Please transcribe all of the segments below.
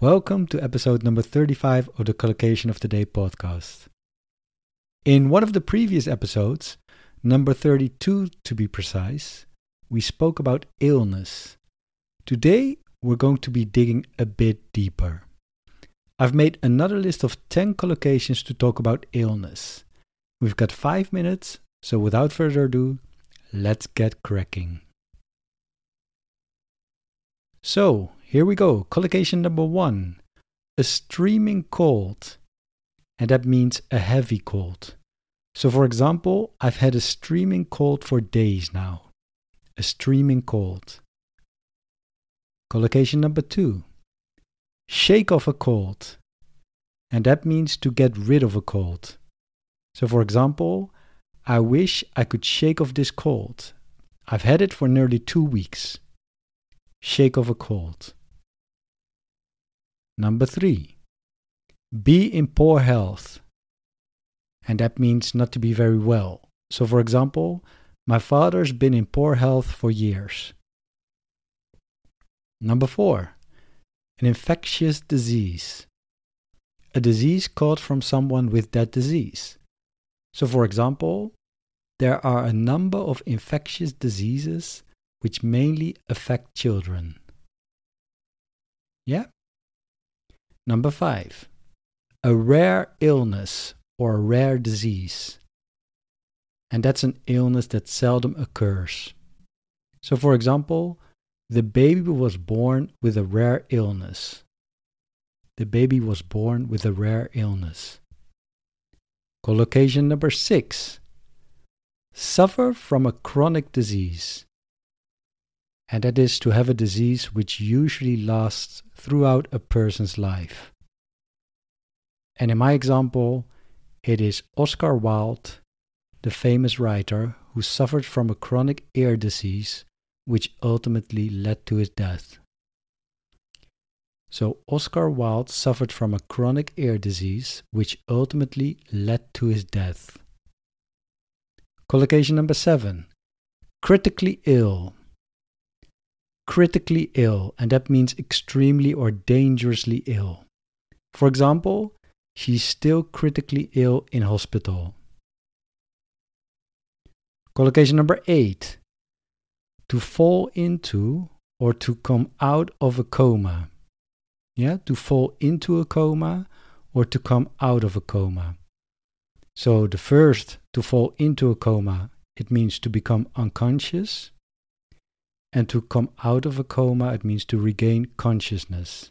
Welcome to episode number 35 of the Collocation of the Day podcast. In one of the previous episodes, number 32 to be precise, we spoke about illness. Today, we're going to be digging a bit deeper. I've made another list of 10 collocations to talk about illness. We've got 5 minutes, so without further ado, let's get cracking. So, here we go. Collocation number one a streaming cold. And that means a heavy cold. So, for example, I've had a streaming cold for days now. A streaming cold. Collocation number two shake off a cold. And that means to get rid of a cold. So, for example, I wish I could shake off this cold. I've had it for nearly two weeks. Shake off a cold. Number three, be in poor health. And that means not to be very well. So, for example, my father's been in poor health for years. Number four, an infectious disease. A disease caught from someone with that disease. So, for example, there are a number of infectious diseases which mainly affect children. Yeah? Number five, a rare illness or a rare disease. And that's an illness that seldom occurs. So, for example, the baby was born with a rare illness. The baby was born with a rare illness. Collocation number six suffer from a chronic disease. And that is to have a disease which usually lasts throughout a person's life. And in my example, it is Oscar Wilde, the famous writer who suffered from a chronic ear disease which ultimately led to his death. So, Oscar Wilde suffered from a chronic ear disease which ultimately led to his death. Collocation number seven critically ill critically ill, and that means extremely or dangerously ill. For example, she's still critically ill in hospital. Collocation number eight to fall into or to come out of a coma. Yeah, to fall into a coma or to come out of a coma. So the first, to fall into a coma, it means to become unconscious. And to come out of a coma, it means to regain consciousness.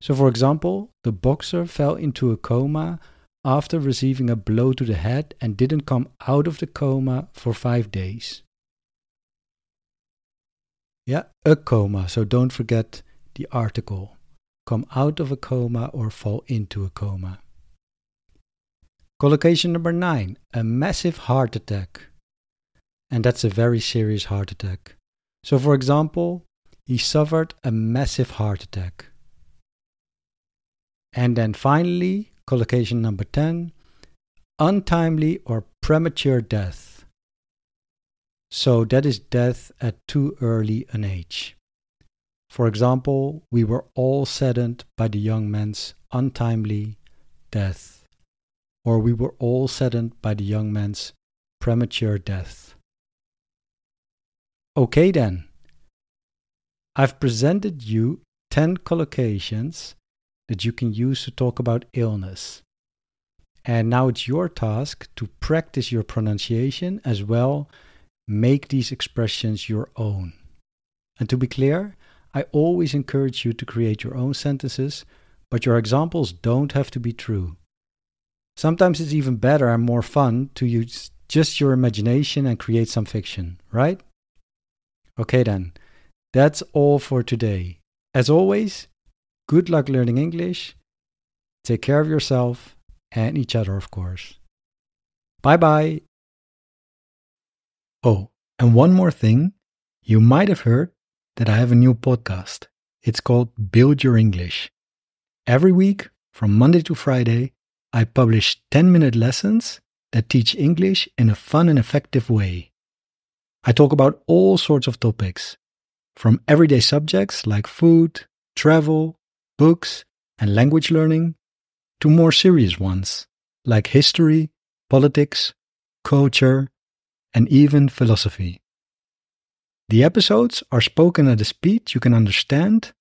So, for example, the boxer fell into a coma after receiving a blow to the head and didn't come out of the coma for five days. Yeah, a coma, so don't forget the article. Come out of a coma or fall into a coma. Collocation number nine a massive heart attack. And that's a very serious heart attack. So, for example, he suffered a massive heart attack. And then finally, collocation number 10 untimely or premature death. So, that is death at too early an age. For example, we were all saddened by the young man's untimely death, or we were all saddened by the young man's premature death. Okay, then. I've presented you 10 collocations that you can use to talk about illness. And now it's your task to practice your pronunciation as well, make these expressions your own. And to be clear, I always encourage you to create your own sentences, but your examples don't have to be true. Sometimes it's even better and more fun to use just your imagination and create some fiction, right? Okay, then. That's all for today. As always, good luck learning English. Take care of yourself and each other, of course. Bye bye. Oh, and one more thing. You might have heard that I have a new podcast. It's called Build Your English. Every week, from Monday to Friday, I publish 10 minute lessons that teach English in a fun and effective way. I talk about all sorts of topics, from everyday subjects like food, travel, books, and language learning, to more serious ones like history, politics, culture, and even philosophy. The episodes are spoken at a speed you can understand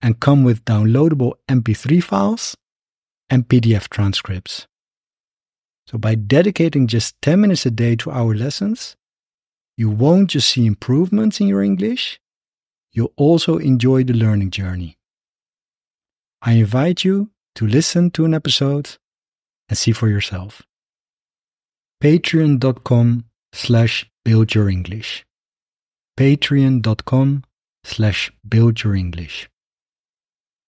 and come with downloadable MP3 files and PDF transcripts. So, by dedicating just 10 minutes a day to our lessons, you won't just see improvements in your English, you'll also enjoy the learning journey. I invite you to listen to an episode and see for yourself. Patreon.com slash build your English. Patreon.com slash build your English.